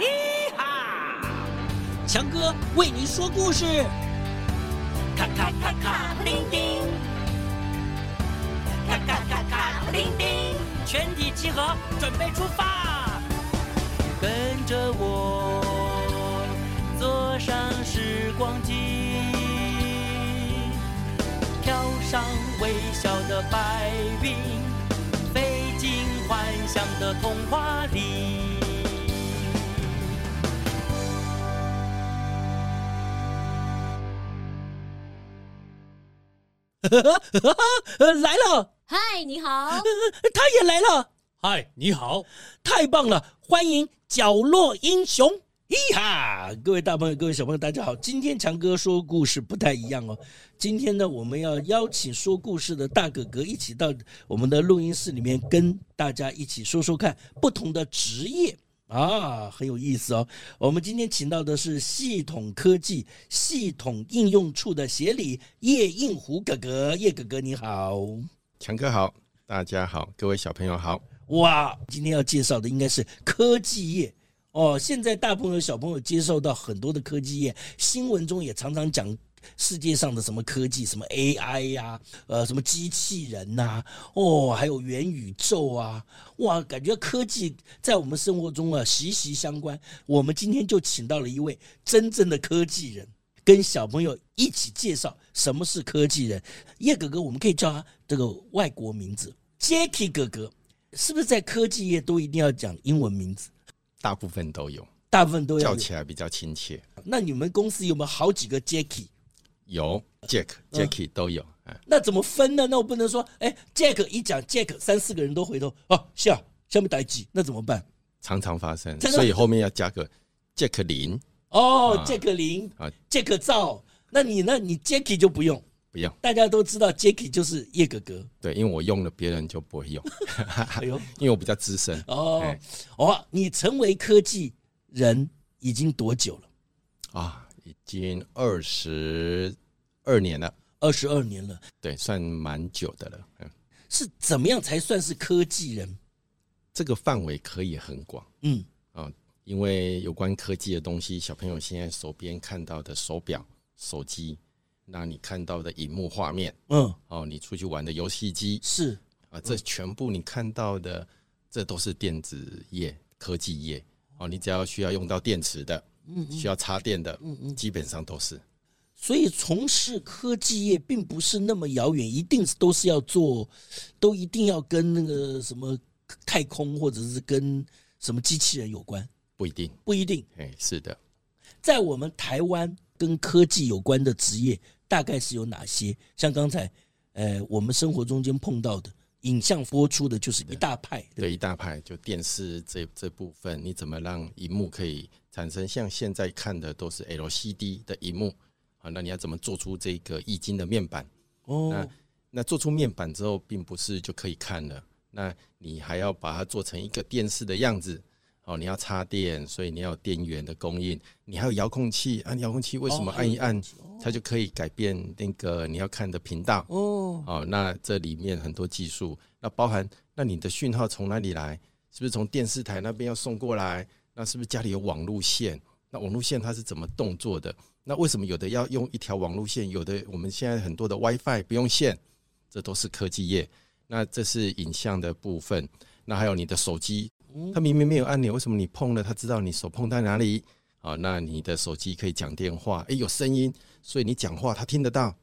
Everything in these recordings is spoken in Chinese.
咿哈！强哥为你说故事，咔咔咔咔，叮叮，咔咔咔咔，叮叮，全体集合，准备出发，跟着我，坐上时光机，飘上微笑的白云，飞进幻想的童话里。来了，嗨，你好，他也来了，嗨，你好，太棒了，欢迎角落英雄，咿哈！各位大朋友，各位小朋友，大家好，今天强哥说故事不太一样哦，今天呢，我们要邀请说故事的大哥哥一起到我们的录音室里面，跟大家一起说说看不同的职业。啊，很有意思哦！我们今天请到的是系统科技系统应用处的协理叶应湖哥哥，叶哥哥你好，强哥好，大家好，各位小朋友好。哇，今天要介绍的应该是科技业哦。现在大朋友小朋友接受到很多的科技业，新闻中也常常讲。世界上的什么科技，什么 AI 呀、啊，呃，什么机器人呐、啊，哦，还有元宇宙啊，哇，感觉科技在我们生活中啊息息相关。我们今天就请到了一位真正的科技人，跟小朋友一起介绍什么是科技人。叶哥哥，我们可以叫他这个外国名字，Jacky 哥哥，是不是在科技业都一定要讲英文名字？大部分都有，大部分都有叫起来比较亲切。那你们公司有没有好几个 Jacky？有 Jack、Jacky 都有，嗯，那怎么分呢？那我不能说，哎，Jack 一讲 Jack，三四个人都回头，哦，下下面待机，那怎么办？常常发生，所以后面要加个 Jack 林。哦，Jack 林啊，Jack 赵，那你呢？你 Jacky 就不用，不用，大家都知道 Jacky 就是叶哥哥。对，因为我用了，别人就不会用。哎呦，因为我比较资深。哦，哦，你成为科技人已经多久了？啊。已经二十二年了，二十二年了，对，算蛮久的了。嗯，是怎么样才算是科技人？这个范围可以很广。嗯啊，因为有关科技的东西，小朋友现在手边看到的手表、手机，那你看到的荧幕画面，嗯，哦，你出去玩的游戏机，是啊，这全部你看到的，这都是电子业、科技业。哦，你只要需要用到电池的。嗯，需要插电的，嗯嗯，基本上都是。所以从事科技业并不是那么遥远，一定都是要做，都一定要跟那个什么太空或者是跟什么机器人有关？不一定，不一定。哎，是的，在我们台湾跟科技有关的职业大概是有哪些？像刚才，呃，我们生活中间碰到的。影像播出的就是一大派，对，对，一大派就电视这这部分，你怎么让荧幕可以产生像现在看的都是 LCD 的荧幕啊？那你要怎么做出这个液晶的面板？哦，那那做出面板之后，并不是就可以看了，那你还要把它做成一个电视的样子。哦，你要插电，所以你要有电源的供应，你还有遥控器，按遥控器为什么按一按它就可以改变那个你要看的频道？哦，哦，那这里面很多技术，那包含那你的讯号从哪里来？是不是从电视台那边要送过来？那是不是家里有网路线？那网路线它是怎么动作的？那为什么有的要用一条网路线，有的我们现在很多的 WiFi 不用线？这都是科技业。那这是影像的部分，那还有你的手机。它明明没有按钮，为什么你碰了，它知道你手碰在哪里？啊，那你的手机可以讲电话，诶，有声音，所以你讲话它听得到。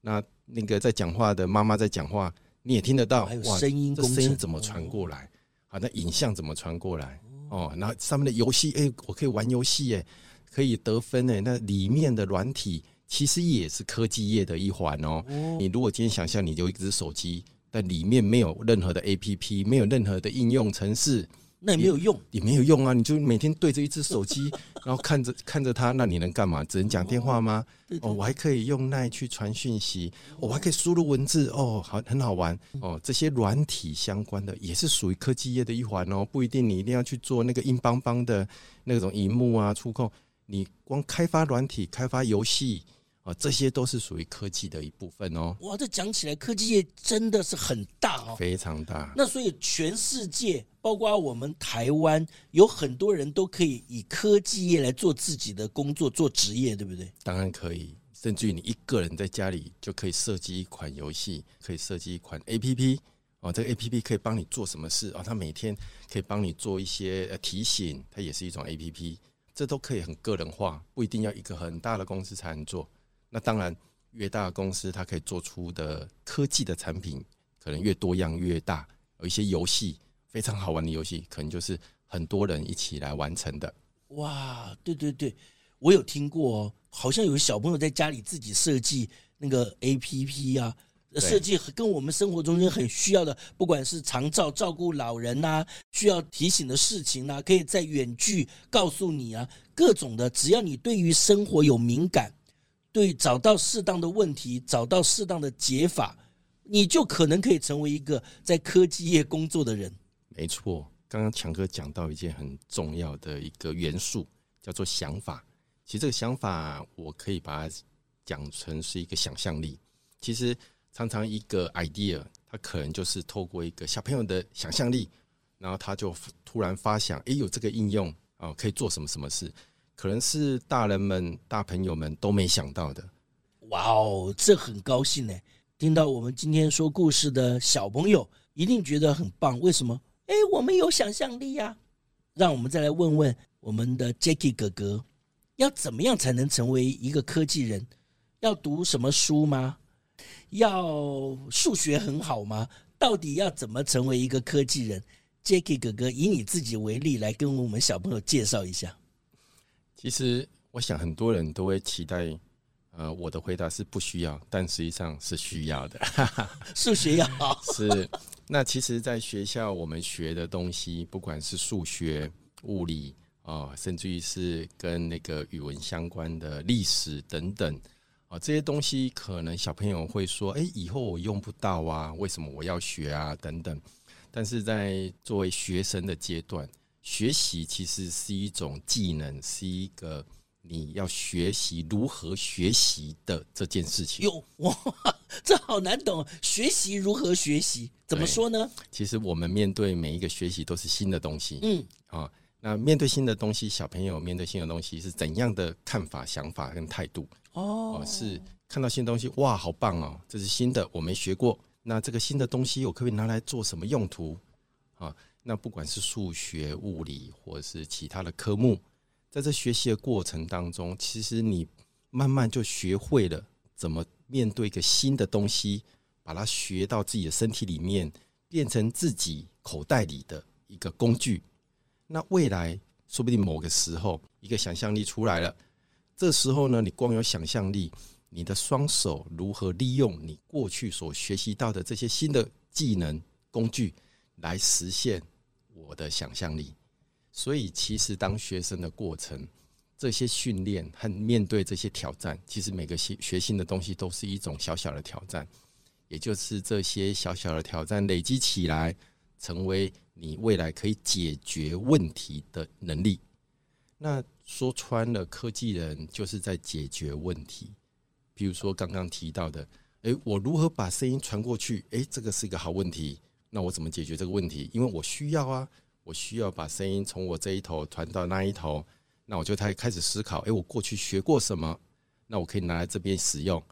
那那个在讲话的妈妈在讲话，你也听得到。还有声音，这声音怎么传过来？好，那影像怎么传过来？哦，那上面的游戏，诶，我可以玩游戏，诶，可以得分，诶，那里面的软体其实也是科技业的一环哦。你如果今天想象你有一只手机，但里面没有任何的 APP，没有任何的应用程式。那也没有用也，没有用啊！你就每天对着一只手机，然后看着看着它，那你能干嘛？只能讲电话吗？哦，我还可以用奈去传讯息，我还可以输入文字哦，好，很好玩哦。这些软体相关的也是属于科技业的一环哦，不一定你一定要去做那个硬邦邦的那种荧幕啊触控，你光开发软体、开发游戏啊，这些都是属于科技的一部分哦。哇，这讲起来科技业真的是很大哦，非常大。那所以全世界，包括我们台湾，有很多人都可以以科技业来做自己的工作、做职业，对不对？当然可以，甚至于你一个人在家里就可以设计一款游戏，可以设计一款 APP 哦。这个 APP 可以帮你做什么事啊？它每天可以帮你做一些呃提醒，它也是一种 APP，这都可以很个人化，不一定要一个很大的公司才能做。那当然，越大的公司，它可以做出的科技的产品可能越多样越大。有一些游戏非常好玩的游戏，可能就是很多人一起来完成的。哇，对对对，我有听过哦，好像有小朋友在家里自己设计那个 APP 啊，设计跟我们生活中间很需要的，不管是长照照顾老人呐，需要提醒的事情呐，可以在远距告诉你啊，各种的，只要你对于生活有敏感。对，找到适当的问题，找到适当的解法，你就可能可以成为一个在科技业工作的人。没错，刚刚强哥讲到一件很重要的一个元素，叫做想法。其实这个想法，我可以把它讲成是一个想象力。其实常常一个 idea，它可能就是透过一个小朋友的想象力，然后他就突然发想，诶，有这个应用啊，可以做什么什么事。可能是大人们、大朋友们都没想到的。哇哦，这很高兴呢！听到我们今天说故事的小朋友一定觉得很棒。为什么？哎，我们有想象力呀！让我们再来问问我们的 Jacky 哥哥，要怎么样才能成为一个科技人？要读什么书吗？要数学很好吗？到底要怎么成为一个科技人？Jacky 哥哥，以你自己为例，来跟我们小朋友介绍一下。其实，我想很多人都会期待，呃，我的回答是不需要，但实际上是需要的。数学要好是。那其实，在学校我们学的东西，不管是数学、物理啊、呃，甚至于是跟那个语文相关的历史等等啊、呃，这些东西可能小朋友会说：“哎，以后我用不到啊，为什么我要学啊？”等等。但是在作为学生的阶段，学习其实是一种技能，是一个你要学习如何学习的这件事情。哟，哇，这好难懂。学习如何学习？怎么说呢？其实我们面对每一个学习都是新的东西。嗯，啊，那面对新的东西，小朋友面对新的东西是怎样的看法、想法跟态度？哦，是看到新东西，哇，好棒哦，这是新的，我没学过。那这个新的东西，我可不可以拿来做什么用途？啊？那不管是数学、物理，或者是其他的科目，在这学习的过程当中，其实你慢慢就学会了怎么面对一个新的东西，把它学到自己的身体里面，变成自己口袋里的一个工具。那未来说不定某个时候，一个想象力出来了，这时候呢，你光有想象力，你的双手如何利用你过去所学习到的这些新的技能工具来实现。我的想象力，所以其实当学生的过程，这些训练和面对这些挑战，其实每个新学新的东西都是一种小小的挑战，也就是这些小小的挑战累积起来，成为你未来可以解决问题的能力。那说穿了，科技人就是在解决问题。比如说刚刚提到的，诶，我如何把声音传过去？诶，这个是一个好问题。那我怎么解决这个问题？因为我需要啊，我需要把声音从我这一头传到那一头。那我就开开始思考，诶，我过去学过什么？那我可以拿来这边使用。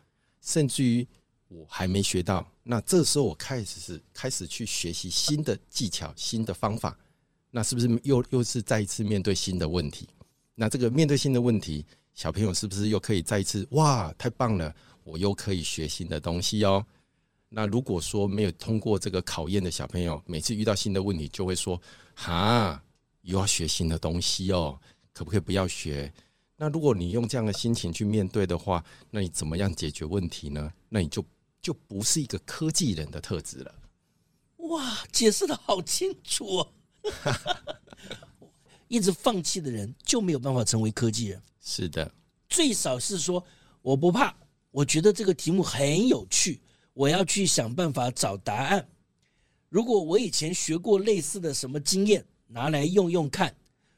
甚至于我还没学到，那这时候我开始是开始去学习新的技巧、新的方法。那是不是又又是再一次面对新的问题？那这个面对新的问题，小朋友是不是又可以再一次？哇，太棒了！我又可以学新的东西哦。那如果说没有通过这个考验的小朋友，每次遇到新的问题就会说：“哈，又要学新的东西哦，可不可以不要学？”那如果你用这样的心情去面对的话，那你怎么样解决问题呢？那你就就不是一个科技人的特质了。哇，解释的好清楚哦！一直放弃的人就没有办法成为科技人。是的，最少是说我不怕，我觉得这个题目很有趣。我要去想办法找答案。如果我以前学过类似的什么经验，拿来用用看；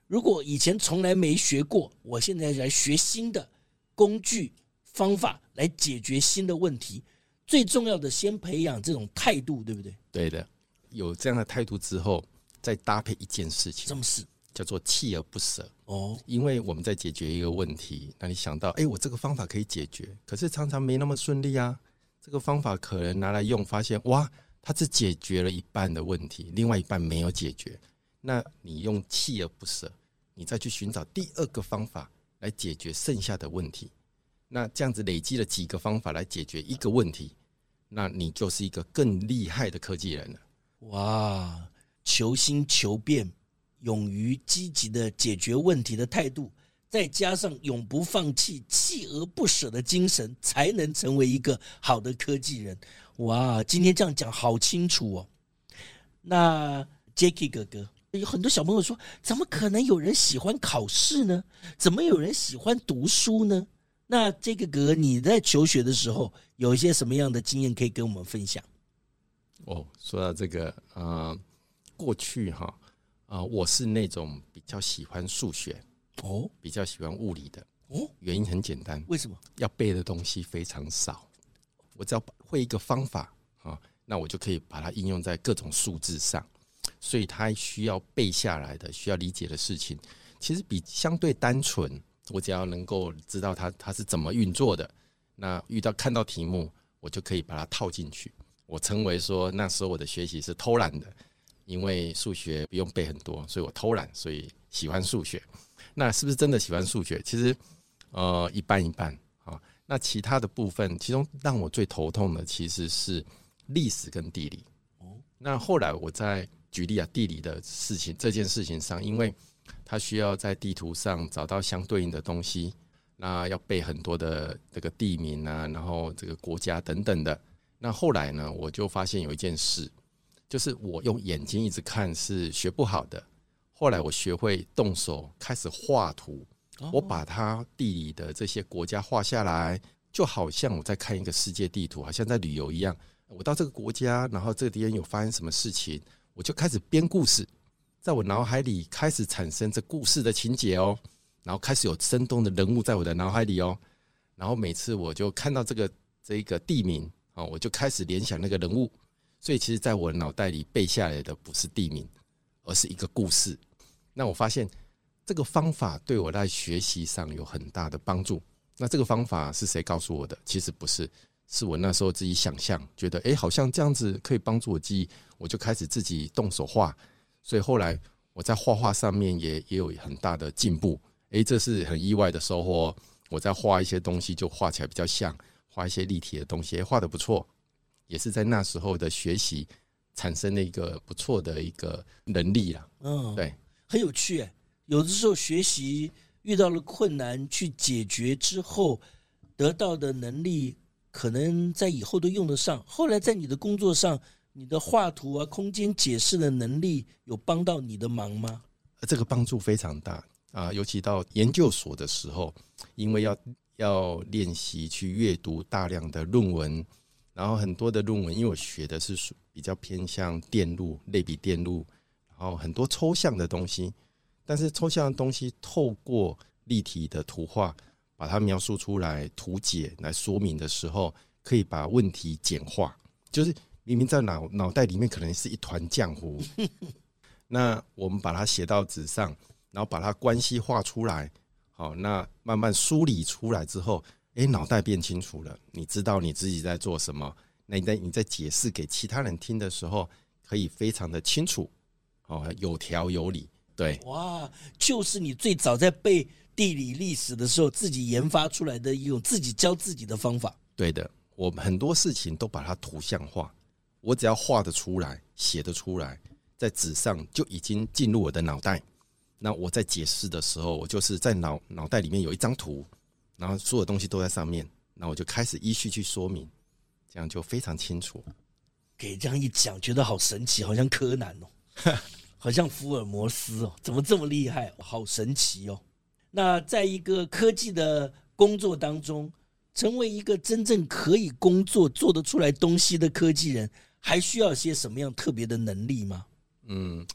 如果以前从来没学过，我现在来学新的工具方法来解决新的问题。最重要的，先培养这种态度，对不对？对的，有这样的态度之后，再搭配一件事情，什么事？叫做锲而不舍哦。因为我们在解决一个问题，那你想到，哎，我这个方法可以解决，可是常常没那么顺利啊。这个方法可能拿来用，发现哇，它只解决了一半的问题，另外一半没有解决。那你用锲而不舍，你再去寻找第二个方法来解决剩下的问题。那这样子累积了几个方法来解决一个问题，那你就是一个更厉害的科技人了。哇，求新求变，勇于积极的解决问题的态度，再加上永不放弃、锲而不舍的精神，才能成为一个好的科技人。哇，今天这样讲好清楚哦。那 Jacky 哥哥，有很多小朋友说，怎么可能有人喜欢考试呢？怎么有人喜欢读书呢？那这个哥哥，你在求学的时候有一些什么样的经验可以跟我们分享？哦，说到这个，呃，过去哈，啊、我是那种比较喜欢数学哦，比较喜欢物理的哦。原因很简单，为什么？要背的东西非常少，我只要会一个方法啊，那我就可以把它应用在各种数字上。所以，它需要背下来的、需要理解的事情，其实比相对单纯。我只要能够知道它它是怎么运作的，那遇到看到题目，我就可以把它套进去。我称为说那时候我的学习是偷懒的，因为数学不用背很多，所以我偷懒，所以喜欢数学。那是不是真的喜欢数学？其实呃一半一半啊。那其他的部分，其中让我最头痛的其实是历史跟地理。哦，那后来我在举例啊地理的事情这件事情上，因为他需要在地图上找到相对应的东西，那要背很多的这个地名啊，然后这个国家等等的。那后来呢，我就发现有一件事，就是我用眼睛一直看是学不好的。后来我学会动手开始画图，我把它地理的这些国家画下来，就好像我在看一个世界地图，好像在旅游一样。我到这个国家，然后这个地方有发生什么事情，我就开始编故事。在我脑海里开始产生这故事的情节哦，然后开始有生动的人物在我的脑海里哦，然后每次我就看到这个这个地名啊，我就开始联想那个人物，所以其实在我脑袋里背下来的不是地名，而是一个故事。那我发现这个方法对我在学习上有很大的帮助。那这个方法是谁告诉我的？其实不是，是我那时候自己想象，觉得诶，好像这样子可以帮助我记忆，我就开始自己动手画。所以后来我在画画上面也也有很大的进步，诶，这是很意外的收获。我在画一些东西就画起来比较像，画一些立体的东西，画得不错，也是在那时候的学习产生了一个不错的一个能力了。嗯，对，很有趣。有的时候学习遇到了困难去解决之后得到的能力，可能在以后都用得上。后来在你的工作上。你的画图啊，空间解释的能力有帮到你的忙吗？这个帮助非常大啊，尤其到研究所的时候，因为要要练习去阅读大量的论文，然后很多的论文，因为我学的是比较偏向电路、类比电路，然后很多抽象的东西，但是抽象的东西透过立体的图画把它描述出来、图解来说明的时候，可以把问题简化，就是。明明在脑脑袋里面可能是一团浆糊，那我们把它写到纸上，然后把它关系画出来，好，那慢慢梳理出来之后，诶，脑袋变清楚了，你知道你自己在做什么，那你在你在解释给其他人听的时候，可以非常的清楚，哦，有条有理，对，哇，就是你最早在背地理历史的时候，自己研发出来的一种自己教自己的方法，对的，我们很多事情都把它图像化。我只要画得出来，写得出来，在纸上就已经进入我的脑袋。那我在解释的时候，我就是在脑脑袋里面有一张图，然后所有东西都在上面。那我就开始依序去说明，这样就非常清楚。给这样一讲，觉得好神奇，好像柯南哦，好像福尔摩斯哦，怎么这么厉害？好神奇哦！那在一个科技的工作当中，成为一个真正可以工作、做得出来东西的科技人，还需要些什么样特别的能力吗？嗯，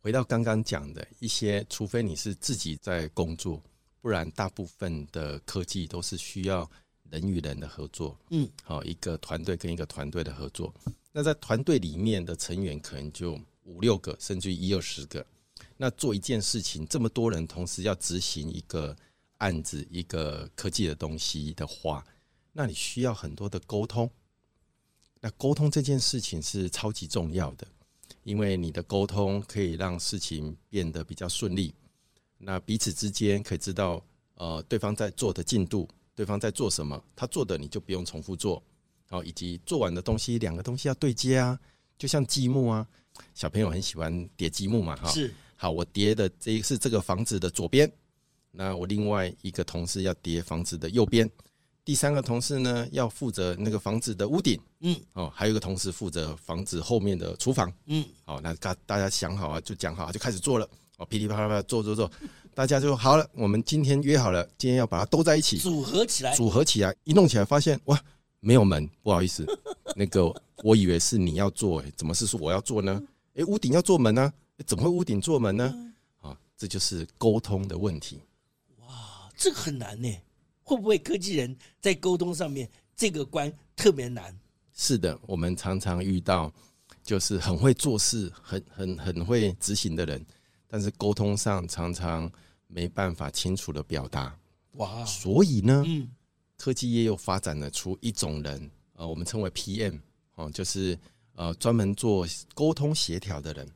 回到刚刚讲的一些，除非你是自己在工作，不然大部分的科技都是需要人与人的合作，嗯，好，一个团队跟一个团队的合作。那在团队里面的成员可能就五六个，甚至于一二十个。那做一件事情，这么多人同时要执行一个案子、一个科技的东西的话，那你需要很多的沟通。那沟通这件事情是超级重要的，因为你的沟通可以让事情变得比较顺利。那彼此之间可以知道，呃，对方在做的进度，对方在做什么，他做的你就不用重复做，然后以及做完的东西，两个东西要对接啊，就像积木啊，小朋友很喜欢叠积木嘛，哈，是，好，我叠的这是这个房子的左边，那我另外一个同事要叠房子的右边。第三个同事呢，要负责那个房子的屋顶，嗯，哦，还有一个同事负责房子后面的厨房，嗯，好，那大大家想好啊，就讲好，就开始做了，哦，噼里啪啦啪做做做，大家就好了。我们今天约好了，今天要把它都在一起，组合起来，组合起来，一弄起来发现哇，没有门，不好意思，那个我以为是你要做，怎么是说我要做呢？诶，屋顶要做门呢，怎么会屋顶做门呢？啊，这就是沟通的问题。哇，这个很难呢。会不会科技人在沟通上面这个关特别难？是的，我们常常遇到就是很会做事、很很很会执行的人，但是沟通上常常没办法清楚的表达。哇！所以呢，嗯，科技业又发展了出一种人，我们称为 PM 哦，就是呃专门做沟通协调的人。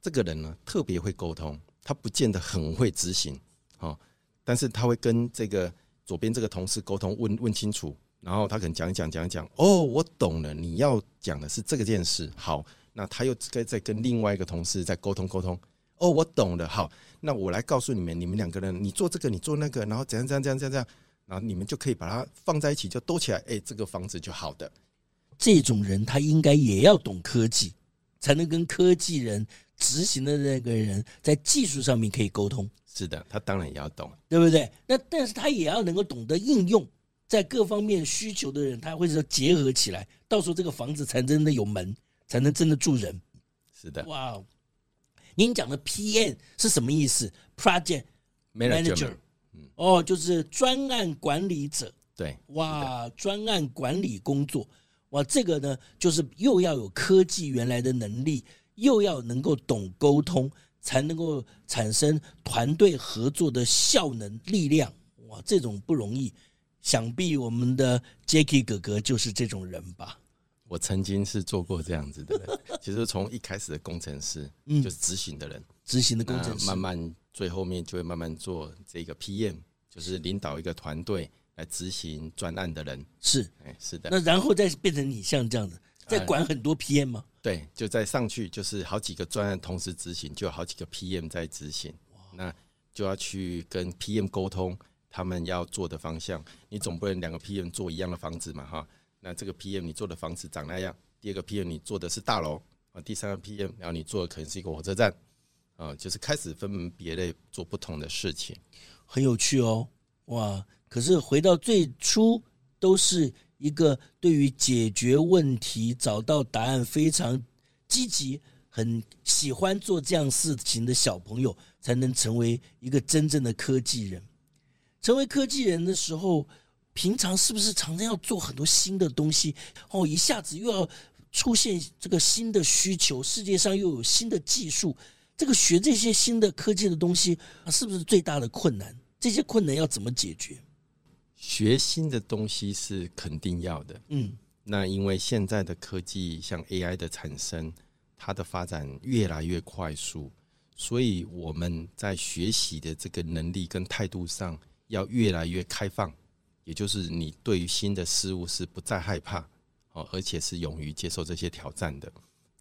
这个人呢，特别会沟通，他不见得很会执行，哦，但是他会跟这个。左边这个同事沟通问问清楚，然后他可能讲一讲讲一讲，哦，我懂了，你要讲的是这个件事。好，那他又该再跟另外一个同事再沟通沟通。哦，我懂了。好，那我来告诉你们，你们两个人，你做这个，你做那个，然后怎样怎样怎样怎样怎样，然后你们就可以把它放在一起，就兜起来。哎，这个房子就好的。这种人他应该也要懂科技，才能跟科技人执行的那个人在技术上面可以沟通。是的，他当然也要懂，对不对？那但是他也要能够懂得应用，在各方面需求的人，他会说结合起来，到时候这个房子才真的有门，才能真的住人。是的，哇，您讲的 PM 是什么意思？Project Manager，哦，就是专案管理者。对，哇，专案管理工作，哇，这个呢，就是又要有科技原来的能力，又要能够懂沟通。才能够产生团队合作的效能力量，哇，这种不容易。想必我们的 Jacky 哥哥就是这种人吧？我曾经是做过这样子的人，其实从一开始的工程师，嗯，就是执行的人，执行的工程师，慢慢最后面就会慢慢做这个 PM，就是领导一个团队来执行专案的人。是，哎，是的。那然后再变成你像这样子，再管很多 PM 吗？对，就再上去，就是好几个专案同时执行，就有好几个 PM 在执行。那就要去跟 PM 沟通，他们要做的方向。你总不能两个 PM 做一样的房子嘛？哈，那这个 PM 你做的房子长那样，第二个 PM 你做的是大楼啊，第三个 PM 然后你做的可能是一个火车站啊，就是开始分门别类做不同的事情，很有趣哦，哇！可是回到最初都是。一个对于解决问题、找到答案非常积极、很喜欢做这样事情的小朋友，才能成为一个真正的科技人。成为科技人的时候，平常是不是常常要做很多新的东西？哦，一下子又要出现这个新的需求，世界上又有新的技术，这个学这些新的科技的东西，是不是最大的困难？这些困难要怎么解决？学新的东西是肯定要的，嗯，那因为现在的科技像 AI 的产生，它的发展越来越快速，所以我们在学习的这个能力跟态度上要越来越开放，也就是你对于新的事物是不再害怕哦，而且是勇于接受这些挑战的，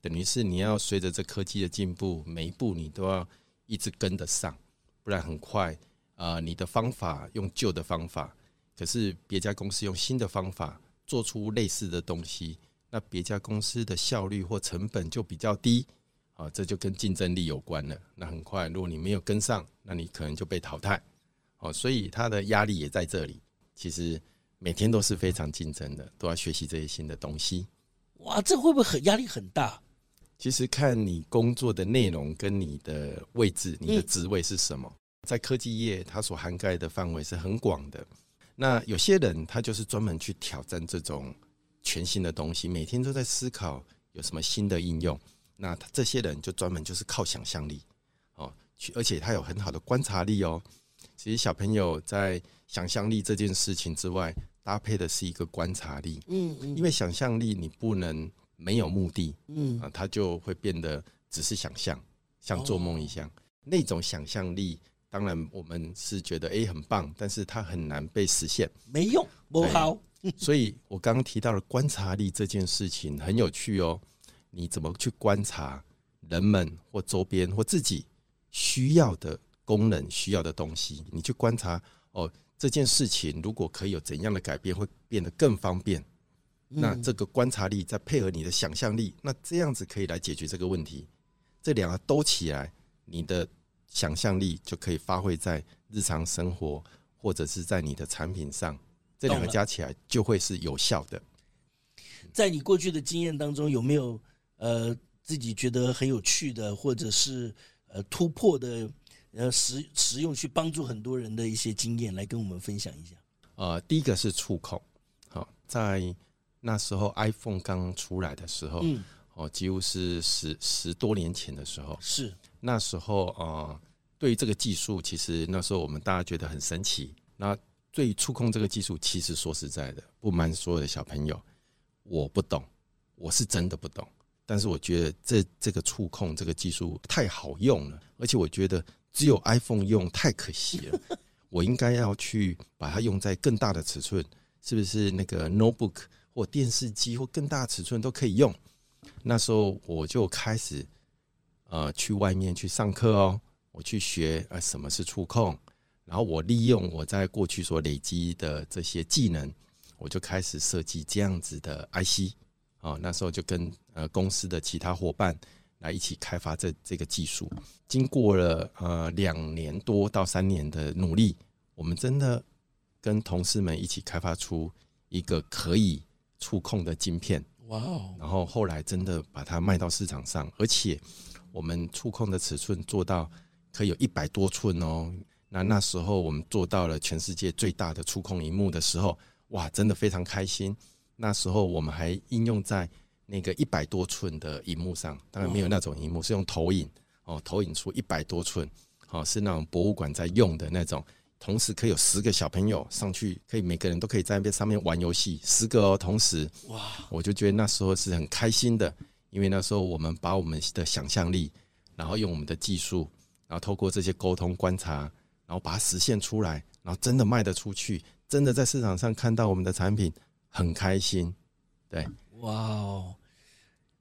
等于是你要随着这科技的进步，每一步你都要一直跟得上，不然很快啊，你的方法用旧的方法。可是别家公司用新的方法做出类似的东西，那别家公司的效率或成本就比较低，啊，这就跟竞争力有关了。那很快，如果你没有跟上，那你可能就被淘汰。哦，所以它的压力也在这里。其实每天都是非常竞争的，都要学习这些新的东西。哇，这会不会很压力很大？其实看你工作的内容跟你的位置、你的职位是什么。在科技业，它所涵盖的范围是很广的。那有些人他就是专门去挑战这种全新的东西，每天都在思考有什么新的应用。那他这些人就专门就是靠想象力哦，去而且他有很好的观察力哦。其实小朋友在想象力这件事情之外，搭配的是一个观察力。嗯嗯，因为想象力你不能没有目的，嗯啊，他就会变得只是想象，像做梦一样。那种想象力，当然我们是觉得诶很棒，但是它很难被实现，没用，不好。所以我刚刚提到了观察力这件事情很有趣哦。你怎么去观察人们或周边或自己需要的功能、需要的东西？你去观察哦，这件事情如果可以有怎样的改变，会变得更方便。那这个观察力再配合你的想象力，那这样子可以来解决这个问题。这两个都起来，你的想象力就可以发挥在日常生活或者是在你的产品上。这两个加起来就会是有效的。在你过去的经验当中，有没有呃自己觉得很有趣的，或者是呃突破的呃实实用去帮助很多人的一些经验，来跟我们分享一下？呃，第一个是触控。好，在那时候 iPhone 刚出来的时候，嗯，哦，几乎是十十多年前的时候，是那时候啊、呃，对于这个技术，其实那时候我们大家觉得很神奇。那对触控这个技术，其实说实在的，不瞒所有的小朋友，我不懂，我是真的不懂。但是我觉得这这个触控这个技术太好用了，而且我觉得只有 iPhone 用太可惜了。我应该要去把它用在更大的尺寸，是不是那个 notebook 或电视机或更大尺寸都可以用？那时候我就开始呃去外面去上课哦，我去学呃什么是触控。然后我利用我在过去所累积的这些技能，我就开始设计这样子的 IC 啊。那时候就跟呃公司的其他伙伴来一起开发这这个技术。经过了呃两年多到三年的努力，我们真的跟同事们一起开发出一个可以触控的晶片。哇哦！然后后来真的把它卖到市场上，而且我们触控的尺寸做到可以有一百多寸哦。那那时候我们做到了全世界最大的触控荧幕的时候，哇，真的非常开心。那时候我们还应用在那个一百多寸的荧幕上，当然没有那种荧幕，是用投影哦，投影出一百多寸，哦，是那种博物馆在用的那种，同时可以有十个小朋友上去，可以每个人都可以在那边上面玩游戏，十个哦，同时，哇，我就觉得那时候是很开心的，因为那时候我们把我们的想象力，然后用我们的技术，然后透过这些沟通观察。然后把它实现出来，然后真的卖得出去，真的在市场上看到我们的产品，很开心。对，哇哦，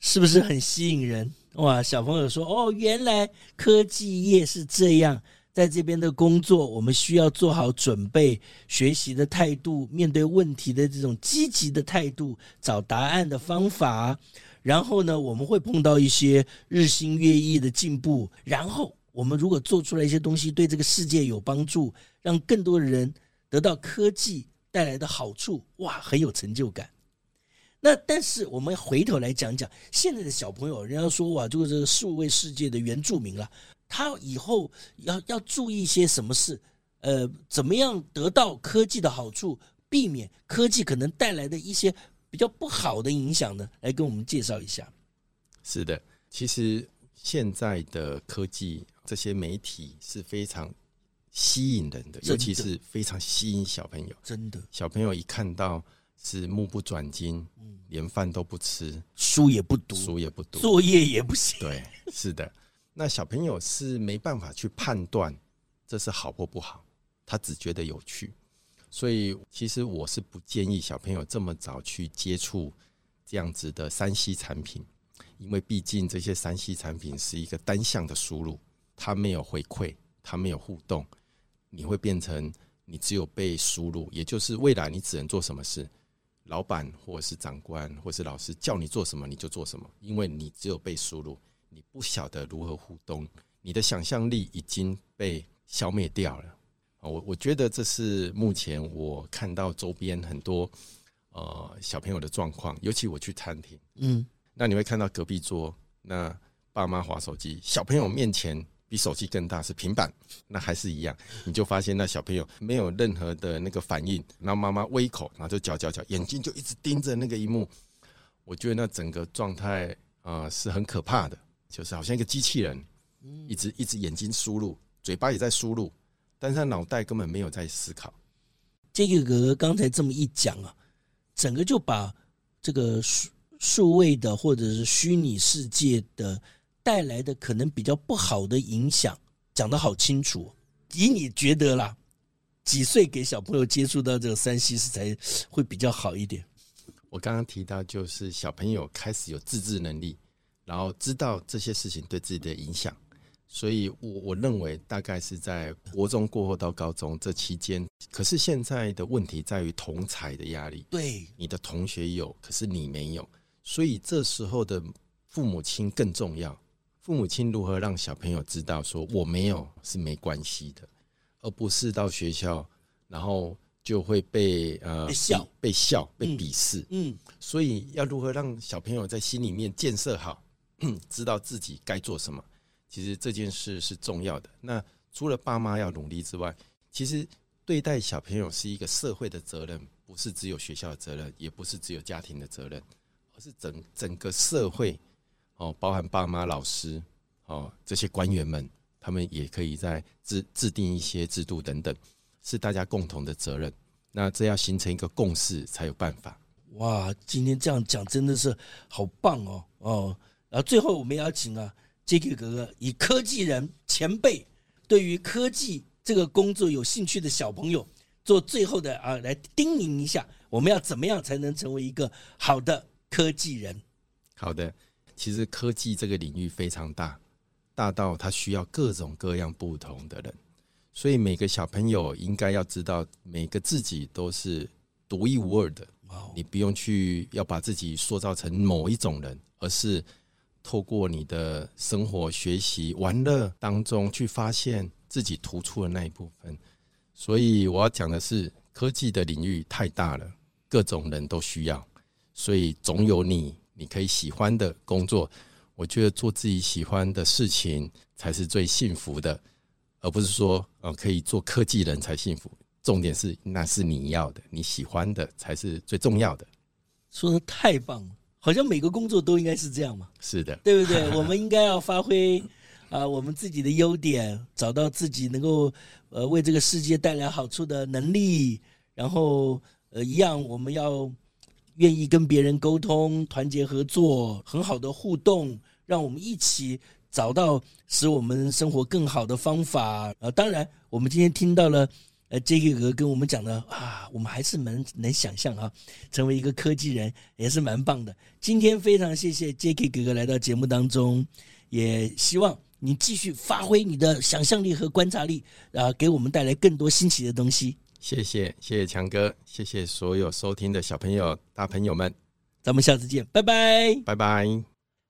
是不是很吸引人？哇，小朋友说：“哦，原来科技业是这样，在这边的工作，我们需要做好准备，学习的态度，面对问题的这种积极的态度，找答案的方法。然后呢，我们会碰到一些日新月异的进步，然后。”我们如果做出来一些东西，对这个世界有帮助，让更多的人得到科技带来的好处，哇，很有成就感。那但是我们回头来讲讲现在的小朋友，人家说哇，就是这个数位世界的原住民了，他以后要要注意一些什么事？呃，怎么样得到科技的好处，避免科技可能带来的一些比较不好的影响呢？来跟我们介绍一下。是的，其实现在的科技。这些媒体是非常吸引人的，尤其是非常吸引小朋友。真的，小朋友一看到是目不转睛，连饭都不吃，书也不读，书也不读，作业也不写。对，是的。那小朋友是没办法去判断这是好或不好，他只觉得有趣。所以，其实我是不建议小朋友这么早去接触这样子的三 C 产品，因为毕竟这些三 C 产品是一个单向的输入。它没有回馈，它没有互动，你会变成你只有被输入，也就是未来你只能做什么事，老板或者是长官或是老师叫你做什么你就做什么，因为你只有被输入，你不晓得如何互动，你的想象力已经被消灭掉了。我我觉得这是目前我看到周边很多呃小朋友的状况，尤其我去餐厅，嗯，那你会看到隔壁桌那爸妈划手机，小朋友面前。比手机更大是平板，那还是一样，你就发现那小朋友没有任何的那个反应，然后妈妈喂一口，然后就嚼嚼嚼，眼睛就一直盯着那个一幕。我觉得那整个状态啊是很可怕的，就是好像一个机器人，一直一直眼睛输入，嘴巴也在输入，但是他脑袋根本没有在思考。这个哥哥刚才这么一讲啊，整个就把这个数数位的或者是虚拟世界的带来的可能比较不好的影响讲得好清楚。以你觉得啦，几岁给小朋友接触到这个三 C 是才会比较好一点？我刚刚提到，就是小朋友开始有自制能力，然后知道这些事情对自己的影响，所以我我认为大概是在国中过后到高中这期间。可是现在的问题在于同才的压力，对，你的同学有，可是你没有，所以这时候的父母亲更重要。父母亲如何让小朋友知道说我没有是没关系的，而不是到学校然后。就会被呃被笑、被笑、被鄙视。嗯，所以要如何让小朋友在心里面建设好，知道自己该做什么？其实这件事是重要的。那除了爸妈要努力之外，其实对待小朋友是一个社会的责任，不是只有学校的责任，也不是只有家庭的责任，而是整整个社会哦，包含爸妈、老师哦这些官员们，他们也可以在制制定一些制度等等。是大家共同的责任，那这要形成一个共识才有办法。哇，今天这样讲真的是好棒哦哦！然后最后我们要请啊，Jacky 哥哥以科技人前辈，对于科技这个工作有兴趣的小朋友，做最后的啊来叮咛一下，我们要怎么样才能成为一个好的科技人？好的，其实科技这个领域非常大，大到它需要各种各样不同的人。所以每个小朋友应该要知道，每个自己都是独一无二的。你不用去要把自己塑造成某一种人，而是透过你的生活、学习、玩乐当中去发现自己突出的那一部分。所以我要讲的是，科技的领域太大了，各种人都需要，所以总有你你可以喜欢的工作。我觉得做自己喜欢的事情才是最幸福的。而不是说，呃，可以做科技人才幸福。重点是，那是你要的，你喜欢的才是最重要的。说的太棒了，好像每个工作都应该是这样嘛。是的，对不对？我们应该要发挥啊，我们自己的优点，找到自己能够呃为这个世界带来好处的能力，然后呃一样，我们要愿意跟别人沟通、团结合作，很好的互动，让我们一起。找到使我们生活更好的方法啊！当然，我们今天听到了呃，Jacky 哥哥跟我们讲的啊，我们还是蛮能想象啊，成为一个科技人也是蛮棒的。今天非常谢谢 Jacky 哥哥来到节目当中，也希望你继续发挥你的想象力和观察力啊，给我们带来更多新奇的东西。谢谢，谢谢强哥，谢谢所有收听的小朋友、大朋友们，咱们下次见，拜拜，拜拜。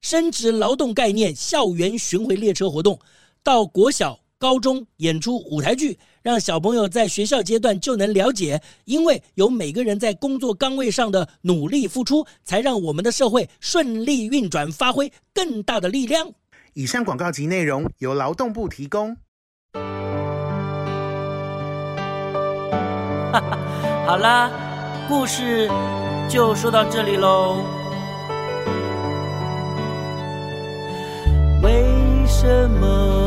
升职劳动概念校园巡回列车活动，到国小、高中演出舞台剧，让小朋友在学校阶段就能了解。因为有每个人在工作岗位上的努力付出，才让我们的社会顺利运转，发挥更大的力量。以上广告及内容由劳动部提供。好啦，故事就说到这里喽。为什么